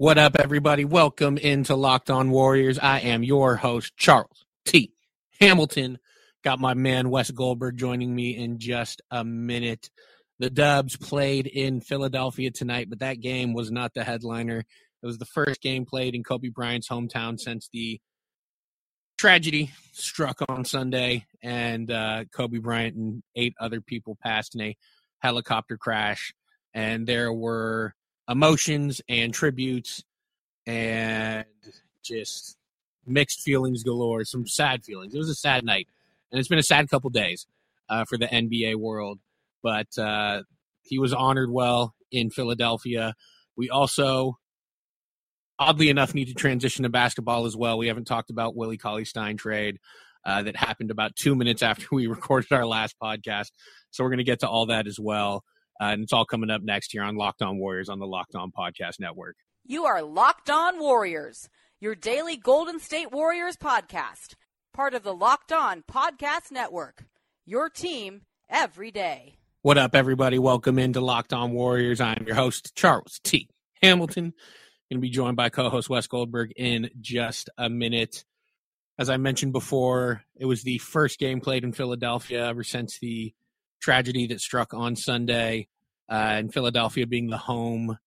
What up, everybody? Welcome into Locked On Warriors. I am your host, Charles T. Hamilton. Got my man Wes Goldberg joining me in just a minute. The Dubs played in Philadelphia tonight, but that game was not the headliner. It was the first game played in Kobe Bryant's hometown since the tragedy struck on Sunday, and uh, Kobe Bryant and eight other people passed in a helicopter crash. And there were emotions and tributes and just mixed feelings galore, some sad feelings. It was a sad night, and it's been a sad couple days uh, for the NBA world. But uh, he was honored well in Philadelphia. We also, oddly enough, need to transition to basketball as well. We haven't talked about Willie Cauley Stein trade. Uh, that happened about two minutes after we recorded our last podcast. So we're going to get to all that as well. Uh, and it's all coming up next here on Locked On Warriors on the Locked On Podcast Network. You are Locked On Warriors, your daily Golden State Warriors podcast, part of the Locked On Podcast Network. Your team every day. What up, everybody? Welcome into Locked On Warriors. I'm your host, Charles T. Hamilton. Going to be joined by co-host Wes Goldberg in just a minute. As I mentioned before, it was the first game played in Philadelphia ever since the tragedy that struck on Sunday, uh, and Philadelphia being the home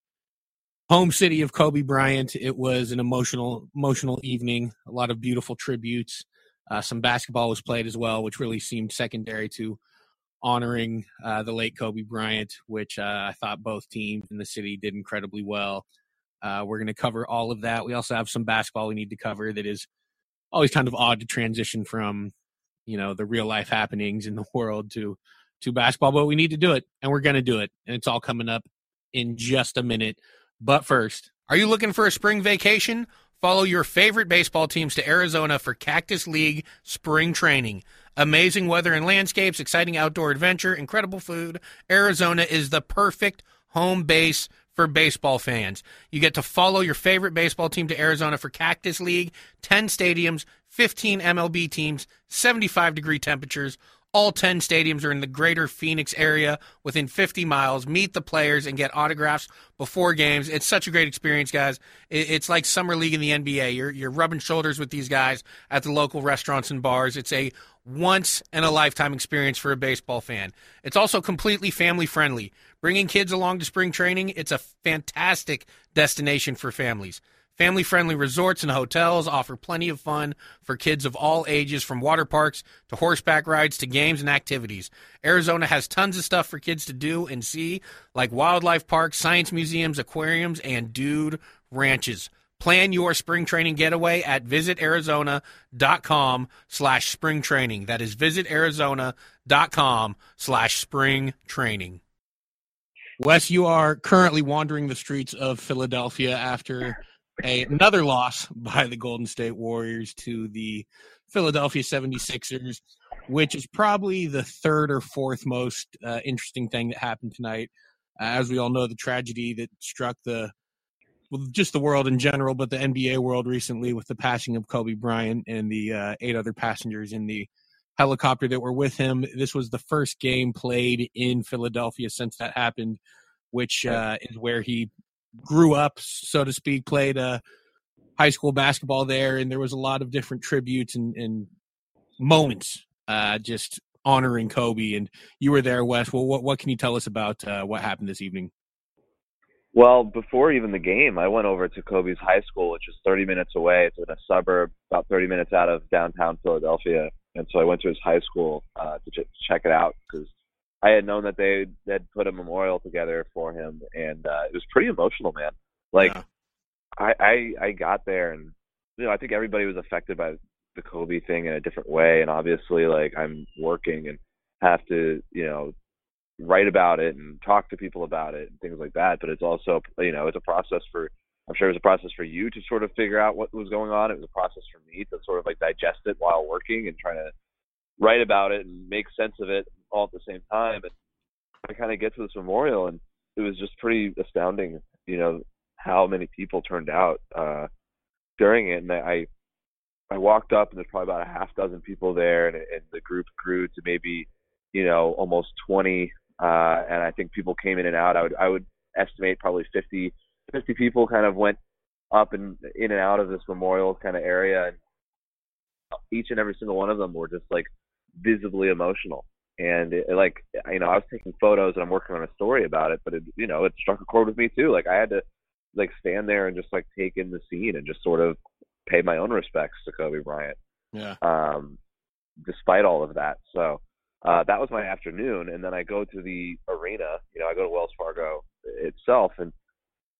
home city of Kobe Bryant. It was an emotional emotional evening. A lot of beautiful tributes. Uh, some basketball was played as well, which really seemed secondary to honoring uh, the late Kobe Bryant, which uh, I thought both teams in the city did incredibly well. Uh, we're going to cover all of that. We also have some basketball we need to cover that is always kind of odd to transition from, you know, the real life happenings in the world to to basketball, but we need to do it, and we're going to do it. And it's all coming up in just a minute. But first, are you looking for a spring vacation? Follow your favorite baseball teams to Arizona for Cactus League spring training. Amazing weather and landscapes, exciting outdoor adventure, incredible food. Arizona is the perfect home base for baseball fans. You get to follow your favorite baseball team to Arizona for Cactus League, 10 stadiums, 15 MLB teams, 75 degree temperatures, all 10 stadiums are in the greater Phoenix area within 50 miles. Meet the players and get autographs before games. It's such a great experience, guys. It's like Summer League in the NBA. You're, you're rubbing shoulders with these guys at the local restaurants and bars. It's a once in a lifetime experience for a baseball fan. It's also completely family friendly. Bringing kids along to spring training, it's a fantastic destination for families. Family friendly resorts and hotels offer plenty of fun for kids of all ages, from water parks to horseback rides to games and activities. Arizona has tons of stuff for kids to do and see, like wildlife parks, science museums, aquariums, and dude ranches. Plan your spring training getaway at visitarizona.com slash spring training. That is visitarizona.com slash spring training. Wes, you are currently wandering the streets of Philadelphia after a, another loss by the Golden State Warriors to the Philadelphia 76ers, which is probably the third or fourth most uh, interesting thing that happened tonight. Uh, as we all know, the tragedy that struck the well, just the world in general, but the NBA world recently with the passing of Kobe Bryant and the uh, eight other passengers in the helicopter that were with him. This was the first game played in Philadelphia since that happened, which uh, is where he grew up, so to speak, played uh, high school basketball there, and there was a lot of different tributes and, and moments uh, just honoring Kobe. And you were there, Wes. Well, what what can you tell us about uh, what happened this evening? Well, before even the game, I went over to Kobe's high school, which is 30 minutes away. It's in a suburb about 30 minutes out of downtown Philadelphia, and so I went to his high school uh, to ch- check it out because I had known that they had put a memorial together for him, and uh, it was pretty emotional, man. Like, yeah. I, I I got there, and you know, I think everybody was affected by the Kobe thing in a different way, and obviously, like, I'm working and have to, you know, write about it and talk to people about it and things like that. But it's also, you know, it's a process for. I'm sure it was a process for you to sort of figure out what was going on. It was a process for me to sort of like digest it while working and trying to write about it and make sense of it all at the same time. And I kind of get to this memorial, and it was just pretty astounding, you know, how many people turned out uh, during it. And I, I walked up, and there's probably about a half dozen people there, and, and the group grew to maybe, you know, almost 20. Uh, and I think people came in and out. I would, I would estimate probably 50, 50 people kind of went up and in and out of this memorial kind of area, and each and every single one of them were just like visibly emotional. And it, like you know, I was taking photos and I'm working on a story about it, but it you know it struck a chord with me too. Like I had to like stand there and just like take in the scene and just sort of pay my own respects to Kobe Bryant. Yeah. Um, despite all of that, so uh, that was my afternoon, and then I go to the arena. You know, I go to Wells Fargo itself, and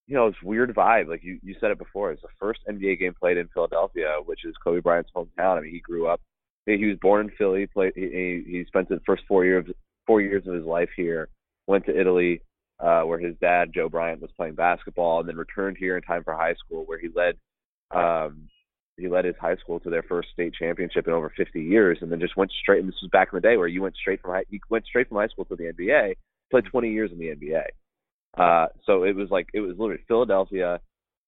you know, it's weird vibe. Like you, you said it before. It's the first NBA game played in Philadelphia, which is Kobe Bryant's hometown. I mean, he grew up. He was born in Philly. Played. He, he spent the first four years four years of his life here. Went to Italy, uh, where his dad Joe Bryant was playing basketball, and then returned here in time for high school, where he led. Um, he led his high school to their first state championship in over 50 years, and then just went straight. And this was back in the day where you went straight from high, you went straight from high school to the NBA. Played 20 years in the NBA. Uh, so it was like it was literally Philadelphia,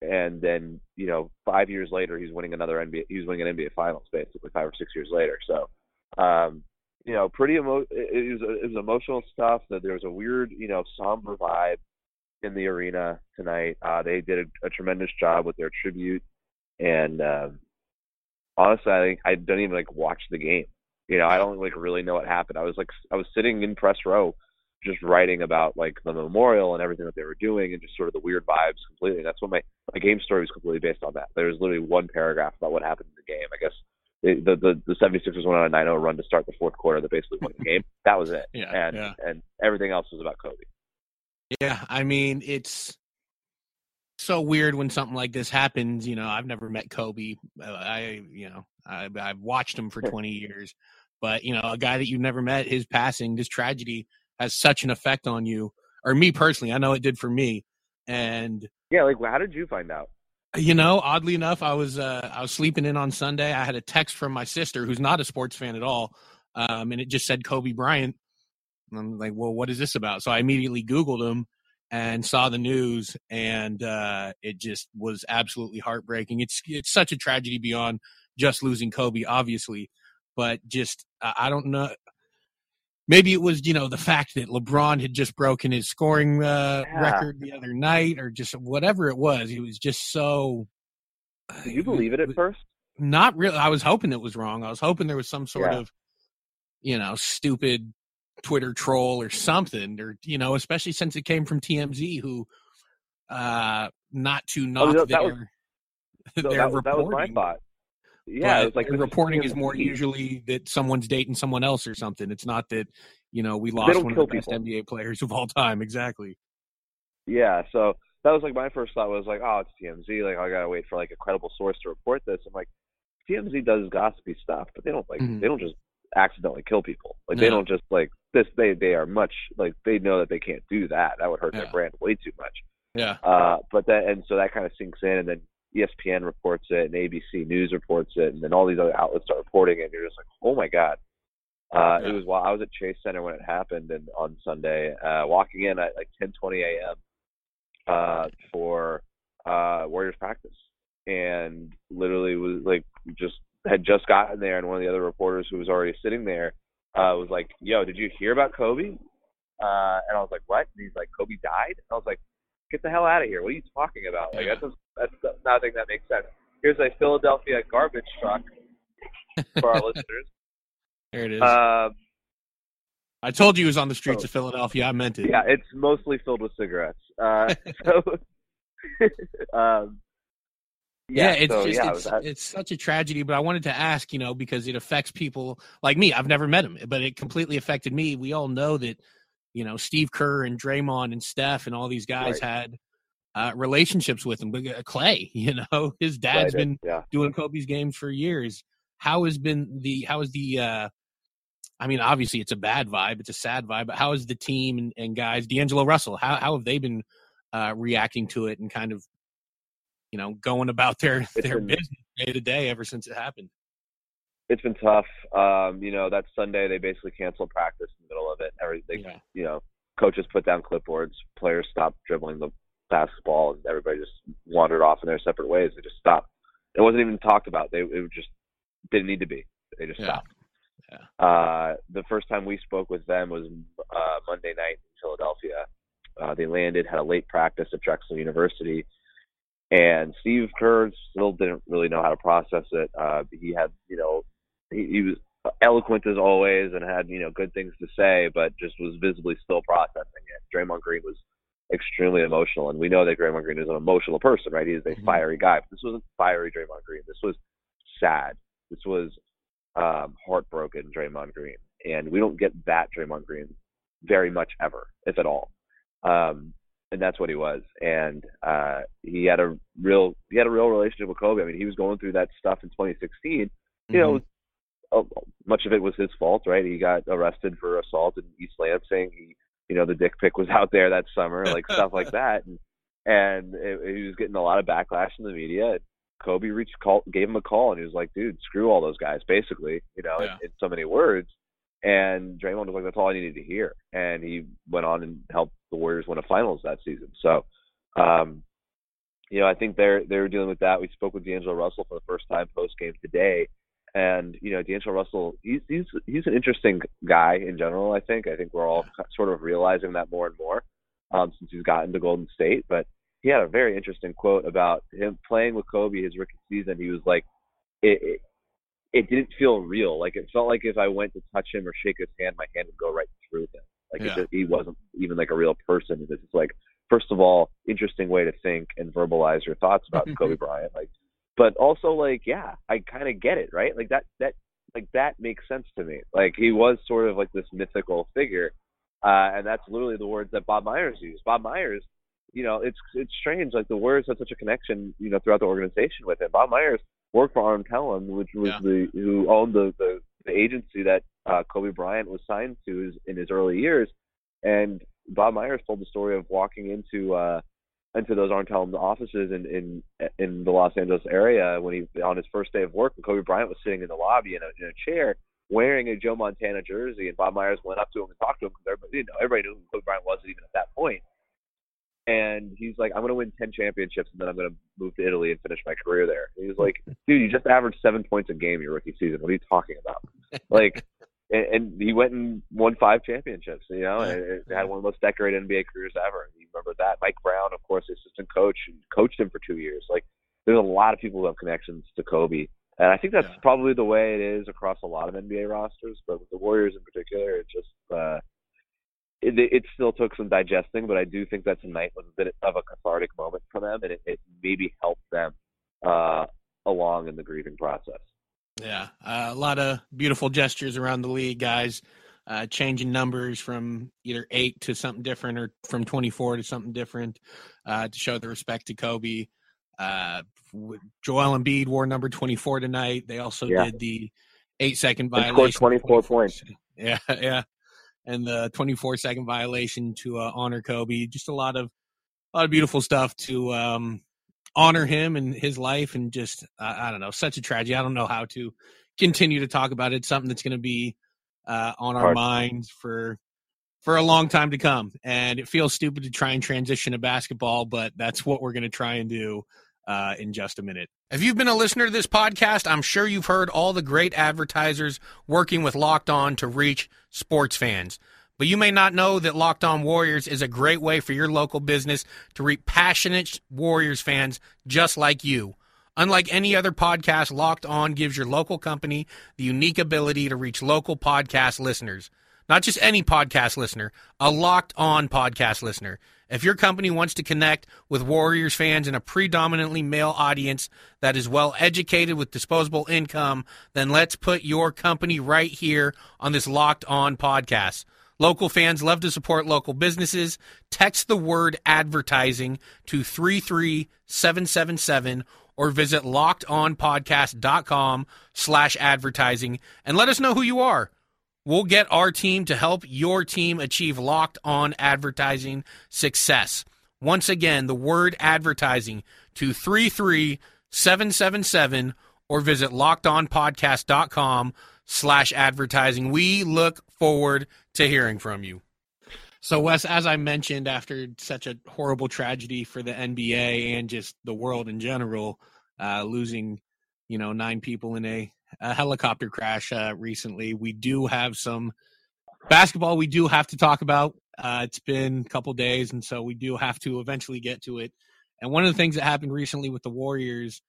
and then you know five years later he's winning another NBA. he's winning an NBA Finals basically five or six years later. So, um, you know, pretty emo. It, was it was emotional stuff. That there was a weird you know somber vibe in the arena tonight. Uh, they did a, a tremendous job with their tribute, and um, honestly, I think I didn't even like watch the game. You know, I don't like really know what happened. I was like I was sitting in press row just writing about like the memorial and everything that they were doing and just sort of the weird vibes completely. That's what my my game story was completely based on that. There was literally one paragraph about what happened in the game. I guess the the the 76ers went on a 9-0 run to start the fourth quarter that basically won the game. That was it. Yeah, and yeah. and everything else was about Kobe. Yeah, I mean it's so weird when something like this happens. You know, I've never met Kobe. I you know I, I've watched him for 20 years, but you know a guy that you've never met, his passing, this tragedy has such an effect on you, or me personally. I know it did for me. And yeah, like how did you find out? You know, oddly enough, I was uh, I was sleeping in on Sunday. I had a text from my sister, who's not a sports fan at all, um, and it just said Kobe Bryant. And I'm like, well, what is this about? So I immediately Googled him and saw the news, and uh, it just was absolutely heartbreaking. It's it's such a tragedy beyond just losing Kobe, obviously, but just I don't know maybe it was you know the fact that LeBron had just broken his scoring uh, Yeah. record the other night, or just whatever it was. He was just so. Did you believe it at first? Not really. I was hoping it was wrong. I was hoping there was some sort Yeah. of, you know, stupid Twitter troll or something, or you know, especially since it came from TMZ, who, uh, not to knock Oh, that- their was- their that, was- that was my reporting, thought. Yeah, but it like reporting is more usually that someone's dating someone else or something. It's not that you know we lost one of the best people. NBA players of all time. Exactly. Yeah, so that was like my first thought was like, oh, it's TMZ. Like I gotta wait for like a credible source to report this. I'm like, TMZ does gossipy stuff, but they don't like Mhm. they don't just accidentally kill people. Like they don't just like this. They they are much like they know that they can't do that. That would hurt Yeah. their brand way too much. Yeah. Uh, but that and so that kind of sinks in, and then ESPN reports it, and ABC News reports it, and then all these other outlets start reporting it. And you're just like, oh my god. Uh, Yeah. It was while I was at Chase Center when it happened, and on Sunday, uh, walking in at like 10:20 a.m. Uh, for uh, Warriors practice, and literally was like just had just gotten there, and one of the other reporters who was already sitting there uh, was like, "Yo, did you hear about Kobe?" Uh, and I was like, "What?" And he's like, "Kobe died." And I was like, "Get the hell out of here! What are you talking about? Like that's just, that's nothing that makes sense." Here's a Philadelphia garbage truck for our listeners. There it is. Um, I told you he was on the streets so- of Philadelphia. I meant it. yeah, it's mostly filled with cigarettes. Uh, so, um, Yeah, yeah, it's so, just yeah, it's, that- it's such a tragedy. But I wanted to ask, you know, because it affects people like me. I've never met him, but it completely affected me. We all know that, you know, Steve Kerr and Draymond and Steph and all these guys Right. had uh, relationships with him. Uh, Clay, you know, his dad's right, been yeah. doing Kobe's games for years. How has been the how is the uh I mean obviously it's a bad vibe, it's a sad vibe, but how is the team and, and guys, D'Angelo Russell, how how have they been uh reacting to it and kind of you know going about their It's their been- business day to day ever since it happened? it's been tough. Um, you know, that Sunday they basically canceled practice in the middle of it. Everything, Yeah. you know, coaches put down clipboards, players stopped dribbling the basketball, and everybody just wandered off in their separate ways. They just stopped. It wasn't even talked about. They it just didn't need to be. They just Yeah. stopped. Yeah. Uh, the first time we spoke with them was uh, Monday night in Philadelphia. Uh, they landed, had a late practice at Drexel University, And Steve Kerr still didn't really know how to process it. Uh, he had, you know, he, he was eloquent as always and had, you know, good things to say, but just was visibly still processing it. Draymond Green was extremely emotional, and we know that Draymond Green is an emotional person, right? He is a mm-hmm. fiery guy. But this wasn't fiery Draymond Green. This was sad. This was um, heartbroken Draymond Green, and we don't get that Draymond Green very much ever, if at all. Um, and that's what he was. And uh, he had a real he had a real relationship with Kobe. I mean, he was going through that stuff in 2016. You mm-hmm. know, much of it was his fault, right? He got arrested for assault in East Lansing. He, you know, the dick pic was out there that summer, like stuff like that. And and it, he was getting a lot of backlash in the media. Kobe reached call, gave him a call, and he was like, "Dude, screw all those guys," basically, you know, yeah. in, in so many words. And Draymond was like, "That's all I needed to hear," and he went on and helped the Warriors win a finals that season. So, um, you know, I think they're they're dealing with that. We spoke with D'Angelo Russell for the first time post game today, and you know, D'Angelo Russell, he's he's he's an interesting guy in general. I think I think we're all sort of realizing that more and more um, since he's gotten to Golden State, but he had a very interesting quote about him playing with Kobe his rookie season. He was like, it, it, it didn't feel real. Like it felt like if I went to touch him or shake his hand, my hand would go right through him. Like yeah. it just, he wasn't even like a real person. It's just like, first of all, interesting way to think and verbalize your thoughts about Kobe Bryant. Like, but also like, yeah, I kind of get it, right? Like that, that, like that makes sense to me. Like he was sort of like this mythical figure. Uh, and that's literally the words that Bob Myers used. Bob Myers you know, it's it's strange. Like the Warriors had such a connection, you know, throughout the organization with him. Bob Myers worked for Arn Tellem, which was yeah. the who owned the, the the agency that uh, Kobe Bryant was signed to in his early years. And Bob Myers told the story of walking into uh into those Arn Tellem offices in in in the Los Angeles area when he on his first day of work, and Kobe Bryant was sitting in the lobby in a, in a chair wearing a Joe Montana jersey, and Bob Myers went up to him and talked to him because everybody, you know, everybody knew who Kobe Bryant was even at that point and he's like, I'm gonna win ten championships and then I'm gonna move to Italy and finish my career there. And he's like, dude, you just averaged seven points a game your rookie season. What are you talking about? like, and, and he went and won five championships. You know, and had one of the most decorated NBA careers ever. You remember that? Mike Brown, of course, assistant coach, coached him for two years. Like, there's a lot of people who have connections to Kobe. And I think that's yeah. probably the way it is across a lot of NBA rosters, but with the Warriors in particular, it just uh, it, it still took some digesting, but I do think that tonight was a bit of a cathartic moment for them, and it, it maybe helped them uh, along in the grieving process. Yeah, uh, a lot of beautiful gestures around the league, guys. Uh, changing numbers from either eight to something different, or from twenty-four to something different, uh, to show the respect to Kobe. Uh, Joel Embiid wore number twenty-four tonight. They also yeah. did the eight-second violation. Scored twenty-four points. Yeah, yeah and the 24 second violation to uh, honor Kobe. Just a lot of a lot of beautiful stuff to um, honor him and his life, and just uh, I don't know, such a tragedy. I don't know how to continue to talk about it. Something that's going to be uh, on our minds for for a long time to come. And it feels stupid to try and transition to basketball, but that's what we're going to try and do uh, in just a minute. If you've been a listener to this podcast, I'm sure you've heard all the great advertisers working with Locked On to reach sports fans. But you may not know that Locked On Warriors is a great way for your local business to reach passionate Warriors fans just like you. Unlike any other podcast, Locked On gives your local company the unique ability to reach local podcast listeners. Not just any podcast listener, a Locked On podcast listener. If your company wants to connect with Warriors fans in a predominantly male audience that is well educated with disposable income, then let's put your company right here on this Locked On podcast. Local fans love to support local businesses. Text the word advertising to 33777 or visit lockedonpodcast.com slash advertising and let us know who you are. We'll get our team to help your team achieve locked on advertising success. Once again, the word advertising to 33777 or visit lockedonpodcast.com slash advertising. We look forward to hearing from you. So, Wes, as I mentioned, after such a horrible tragedy for the NBA and just the world in general, uh, losing, you know, nine people in a a helicopter crash uh, recently. We do have some basketball we do have to talk about. Uh, it's been a couple days, and so we do have to eventually get to it. And one of the things that happened recently with the Warriors,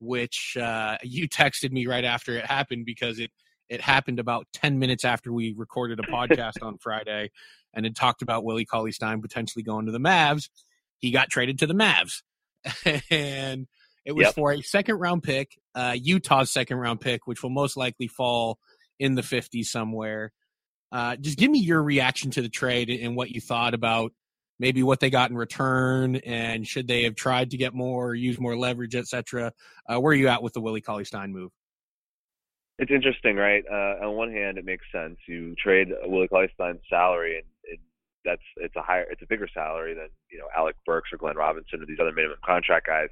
which uh, you texted me right after it happened because it it happened about 10 minutes after we recorded a podcast on Friday and had talked about Willie Cauley Stein potentially going to the Mavs. He got traded to the Mavs. and it was yep. for a second round pick, uh, Utah's second round pick, which will most likely fall in the 50s somewhere. Uh, just give me your reaction to the trade and what you thought about maybe what they got in return and should they have tried to get more, use more leverage, etc. Uh, where are you at with the Willie Cauley Stein move? It's interesting, right? Uh, on one hand, it makes sense. You trade Willie Cauley salary, and, and that's it's a higher, it's a bigger salary than you know Alec Burks or Glenn Robinson or these other minimum contract guys,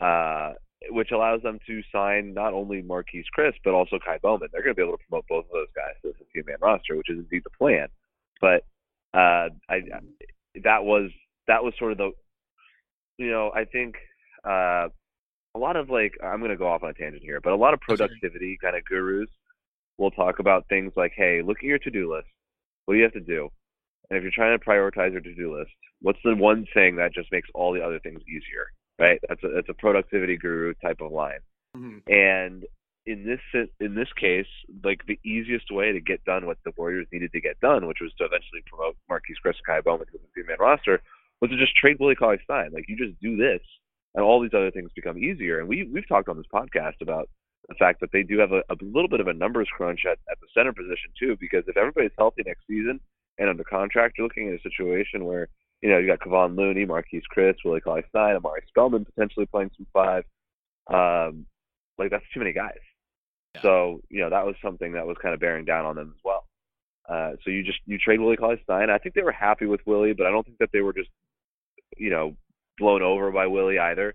uh, which allows them to sign not only Marquese Chriss but also Ky Bowman. They're going to be able to promote both of those guys to the 15 man roster, which is indeed the plan. But uh, I that was that was sort of the you know I think uh, a lot of like I'm going to go off on a tangent here, but a lot of productivity kind of gurus will talk about things like, hey, look at your to-do list. What do you have to do? And if you're trying to prioritize your to-do list, what's the one thing that just makes all the other things easier? Right? That's a that's a productivity guru type of line. Mm-hmm. And in this in this case, like the easiest way to get done what the Warriors needed to get done, which was to eventually promote Marquese Chriss and Ky Bowman to the three-man roster, was to just trade Willie Cauley Stein. Like you just do this, and all these other things become easier. And we we've talked on this podcast about the fact that they do have a, a little bit of a numbers crunch at, at the center position too, because if everybody's healthy next season and under contract, you're looking at a situation where you know you got Kevon Looney, Marquese Chriss, Willie Cauley Stein, Omari Spellman potentially playing some five. Um, like that's too many guys. Yeah. So you know that was something that was kind of bearing down on them as well. Uh, so you just you trade Willie Cauley Stein. I think they were happy with Willie, but I don't think that they were just you know blown over by Willie either.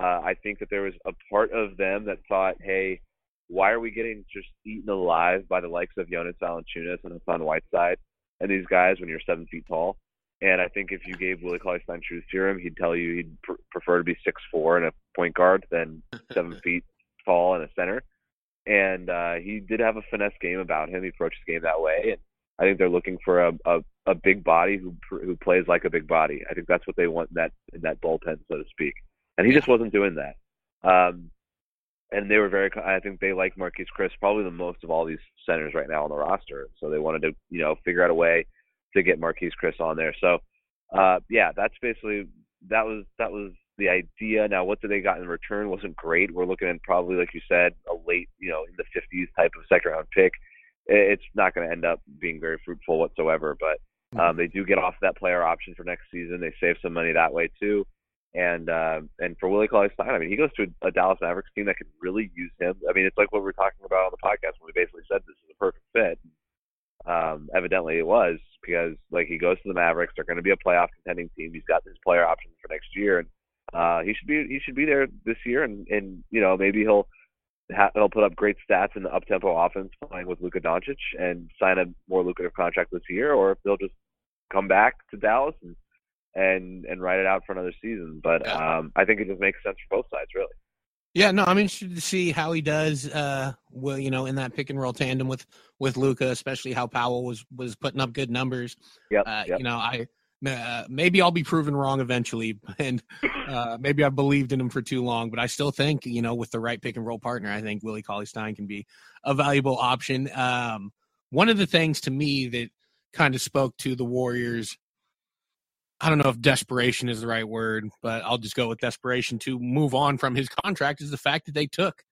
Uh, I think that there was a part of them that thought, hey, why are we getting just eaten alive by the likes of Jonas Valanciunas and Hassan Whiteside and these guys when you're seven feet tall? And I think if you gave Willie Cauley Stein truth serum, he'd tell you he'd pr- prefer to be six four and a point guard than seven feet tall and a center. And uh, he did have a finesse game about him. He approached the game that way, and I think they're looking for a, a a big body who who plays like a big body. I think that's what they want in that in that bullpen, so to speak. And he just wasn't doing that. Um, and they were very. I think they like Marquese Chriss probably the most of all these centers right now on the roster. So they wanted to you know figure out a way to get Marquese Chriss on there. So uh, yeah, that's basically that was that was the idea. Now, what did they got in return wasn't great. We're looking at probably, like you said, a late, you know, in the 50s type of second round pick. It's not going to end up being very fruitful whatsoever. But um, mm-hmm. they do get off that player option for next season. They save some money that way too. And uh, and for Willie Cauley Stein, I mean, he goes to a, a Dallas Mavericks team that could really use him. I mean, it's like what we are talking about on the podcast when we basically said this is a perfect fit. Um, evidently, it was because like he goes to the Mavericks, they're going to be a playoff contending team. He's got his player options for next year, and uh, he should be he should be there this year. And and you know maybe he'll he'll put up great stats in the up tempo offense playing with Luka Doncic and sign a more lucrative contract this year, or if they'll just come back to Dallas and and and ride it out for another season. But um, I think it just makes sense for both sides, really. Yeah, no, I'm interested to see how he does. Uh, well, you know, in that pick and roll tandem with with Luka, especially how Powell was was putting up good numbers. Yeah, uh, yep. you know, I uh, maybe I'll be proven wrong eventually, and uh, maybe I believed in him for too long. But I still think, you know, with the right pick and roll partner, I think Willie Cauley Stein can be a valuable option. Um, one of the things to me that kind of spoke to the Warriors. I don't know if desperation is the right word, but I'll just go with desperation to move on from his contract is the fact that they took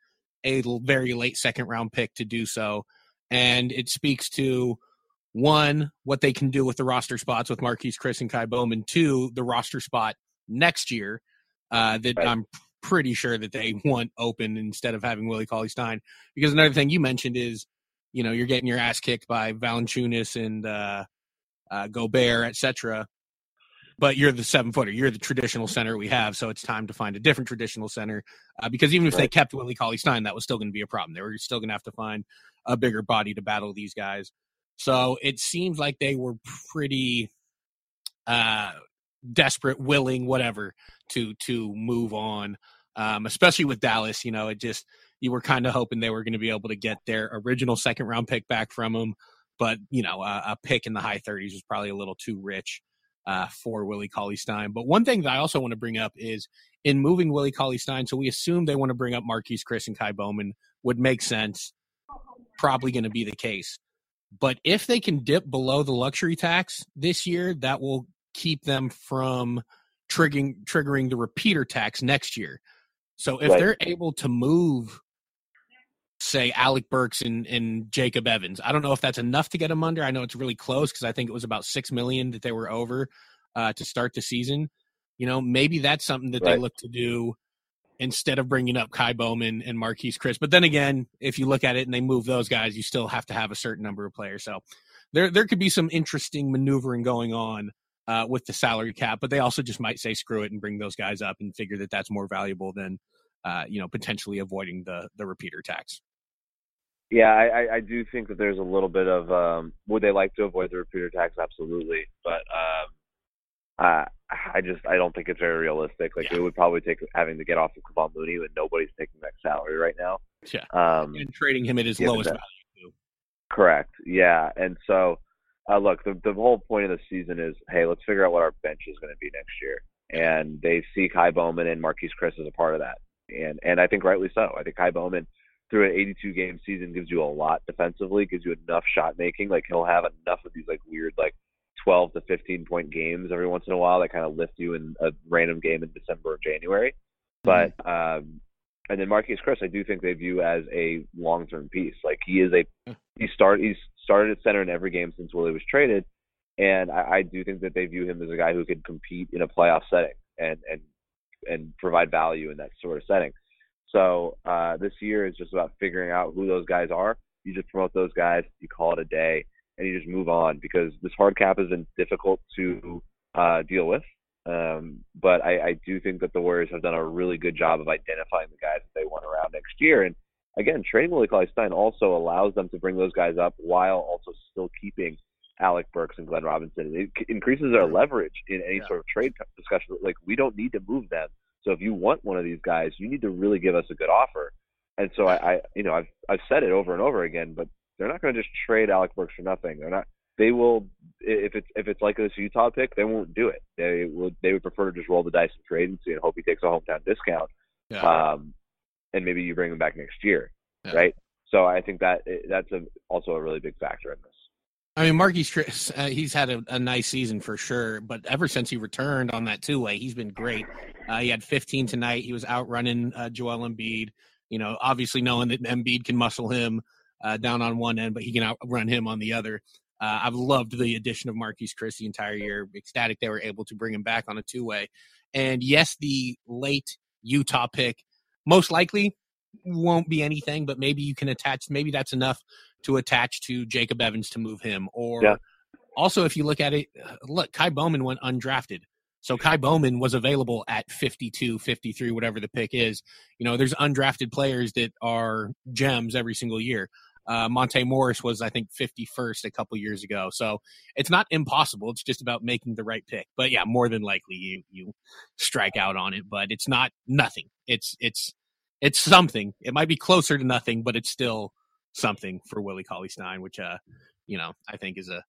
a very late second round pick to do so. And it speaks to one, what they can do with the roster spots with Marquese Chriss and Ky Bowman. Two, the roster spot next year uh, that right. I'm pretty sure that they want open instead of having Willie Cauley Stein. Because another thing you mentioned is you know you're getting your ass kicked by Valanciunas and uh, uh, Gobert, etc. But you're the seven footer. You're the traditional center we have, so it's time to find a different traditional center. Uh, because even if right. they kept Willie Cauley Stein, that was still going to be a problem. They were still going to have to find a bigger body to battle these guys. So it seems like they were pretty uh, desperate, willing, whatever, to to move on. Um, especially with Dallas, you know, it just you were kind of hoping they were going to be able to get their original second round pick back from them. But, you know, a, a pick in the high 30s was probably a little too rich. uh, for Willie Cauley Stein. But one thing that I also want to bring up is in moving Willie Cauley Stein, so we assume they want to bring up Marquese Chriss and Ky Bowman would make sense. Probably going to be the case. But if they can dip below the luxury tax this year, that will keep them from triggering triggering the repeater tax next year. So if right. they're able to move, say Alec Burks and, and Jacob Evans, I don't know if that's enough to get them under. I know it's really close because I think it was about six million that they were over uh, to start the season. You know, maybe that's something that right. they look to do instead of bringing up Ky Bowman and Marquese Chriss. But then again, if you look at it and they move those guys, you still have to have a certain number of players. So there there could be some interesting maneuvering going on uh, with the salary cap, but they also just might say screw it and bring those guys up and figure that that's more valuable than uh, you know potentially avoiding the the repeater tax. Yeah, I, I do think that there's a little bit of um, would they like to avoid the repeater tax? Absolutely, but um, uh, I just I don't think it's very realistic. Like yeah. it would probably take having to get off of Kevon Looney when nobody's taking that salary right now. Yeah, um, and trading him at his lowest that, value. Correct. Yeah, and so uh, look, the the whole point of the season is hey, let's figure out what our bench is going to be next year, and they see Ky Bowman and Marquese Chriss as a part of that, and and I think rightly so. I think Ky Bowman through an 82 game season gives you a lot defensively, gives you enough shot making. Like he'll have enough of these like weird like 12 to 15 point games every once in a while that kind of lift you in a random game in December or January. But mm-hmm. um and then Marquese Chriss, I do think they view as a long term piece. Like he is a he start he's started at center in every game since Willie was traded, and I, I do think that they view him as a guy who could compete in a playoff setting and and and provide value in that sort of setting. So uh, this year is just about figuring out who those guys are. You just promote those guys, you call it a day, and you just move on because this hard cap has been difficult to uh, deal with. Um, but I, I do think that the Warriors have done a really good job of identifying the guys that they want around next year. And again, trading Willie Cauley Stein also allows them to bring those guys up while also still keeping Alec Burks and Glenn Robinson. It increases their leverage in any yeah. sort of trade discussion. Like we don't need to move them. So if you want one of these guys, you need to really give us a good offer. And so I, I you know, I've I've said it over and over again, but they're not going to just trade Alec Burks for nothing. They're not. They will if it's if it's like this Utah pick, they won't do it. They would they would prefer to just roll the dice and trade and see and hope he takes a hometown discount. Yeah. Um, and maybe you bring him back next year, yeah. right? So I think that that's a, also a really big factor in this. I mean, Marquese Chriss, uh, he's had a, a, nice season for sure, but ever since he returned on that two way, he's been great. Uh, he had 15 tonight. He was out running uh, Joel Embiid. You know, obviously knowing that Embiid can muscle him uh, down on one end, but he can outrun him on the other. Uh, I've loved the addition of Marquese Chriss the entire year. Ecstatic they were able to bring him back on a two way. And yes, the late Utah pick most likely won't be anything, but maybe you can attach, maybe that's enough to attach to Jacob Evans to move him. Or yeah. also, if you look at it, look, Ky Bowman went undrafted. So Ky Bowman was available at 52, 53, whatever the pick is. You know, there's undrafted players that are gems every single year. Uh, Monte Morris was, I think, 51st a couple years ago. So it's not impossible. It's just about making the right pick. But yeah, more than likely you you strike out on it. But it's not nothing. It's it's it's something. It might be closer to nothing, but it's still something for Willie Cauley Stein, which uh, you know, I think is a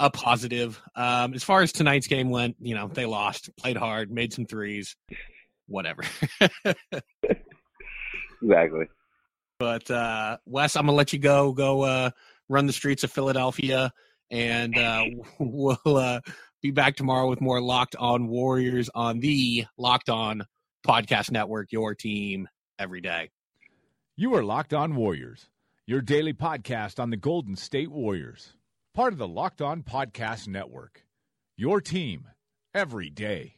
a positive. Um, as far as tonight's game went, you know, they lost, played hard, made some threes, whatever. exactly. But uh, Wes, I'm gonna let you go. Go uh, run the streets of Philadelphia, and uh, we'll uh, be back tomorrow with more Locked On Warriors on the Locked On Podcast Network. Your team every day. You are Locked On Warriors, your daily podcast on the Golden State Warriors, part of the Locked On Podcast Network. Your team every day.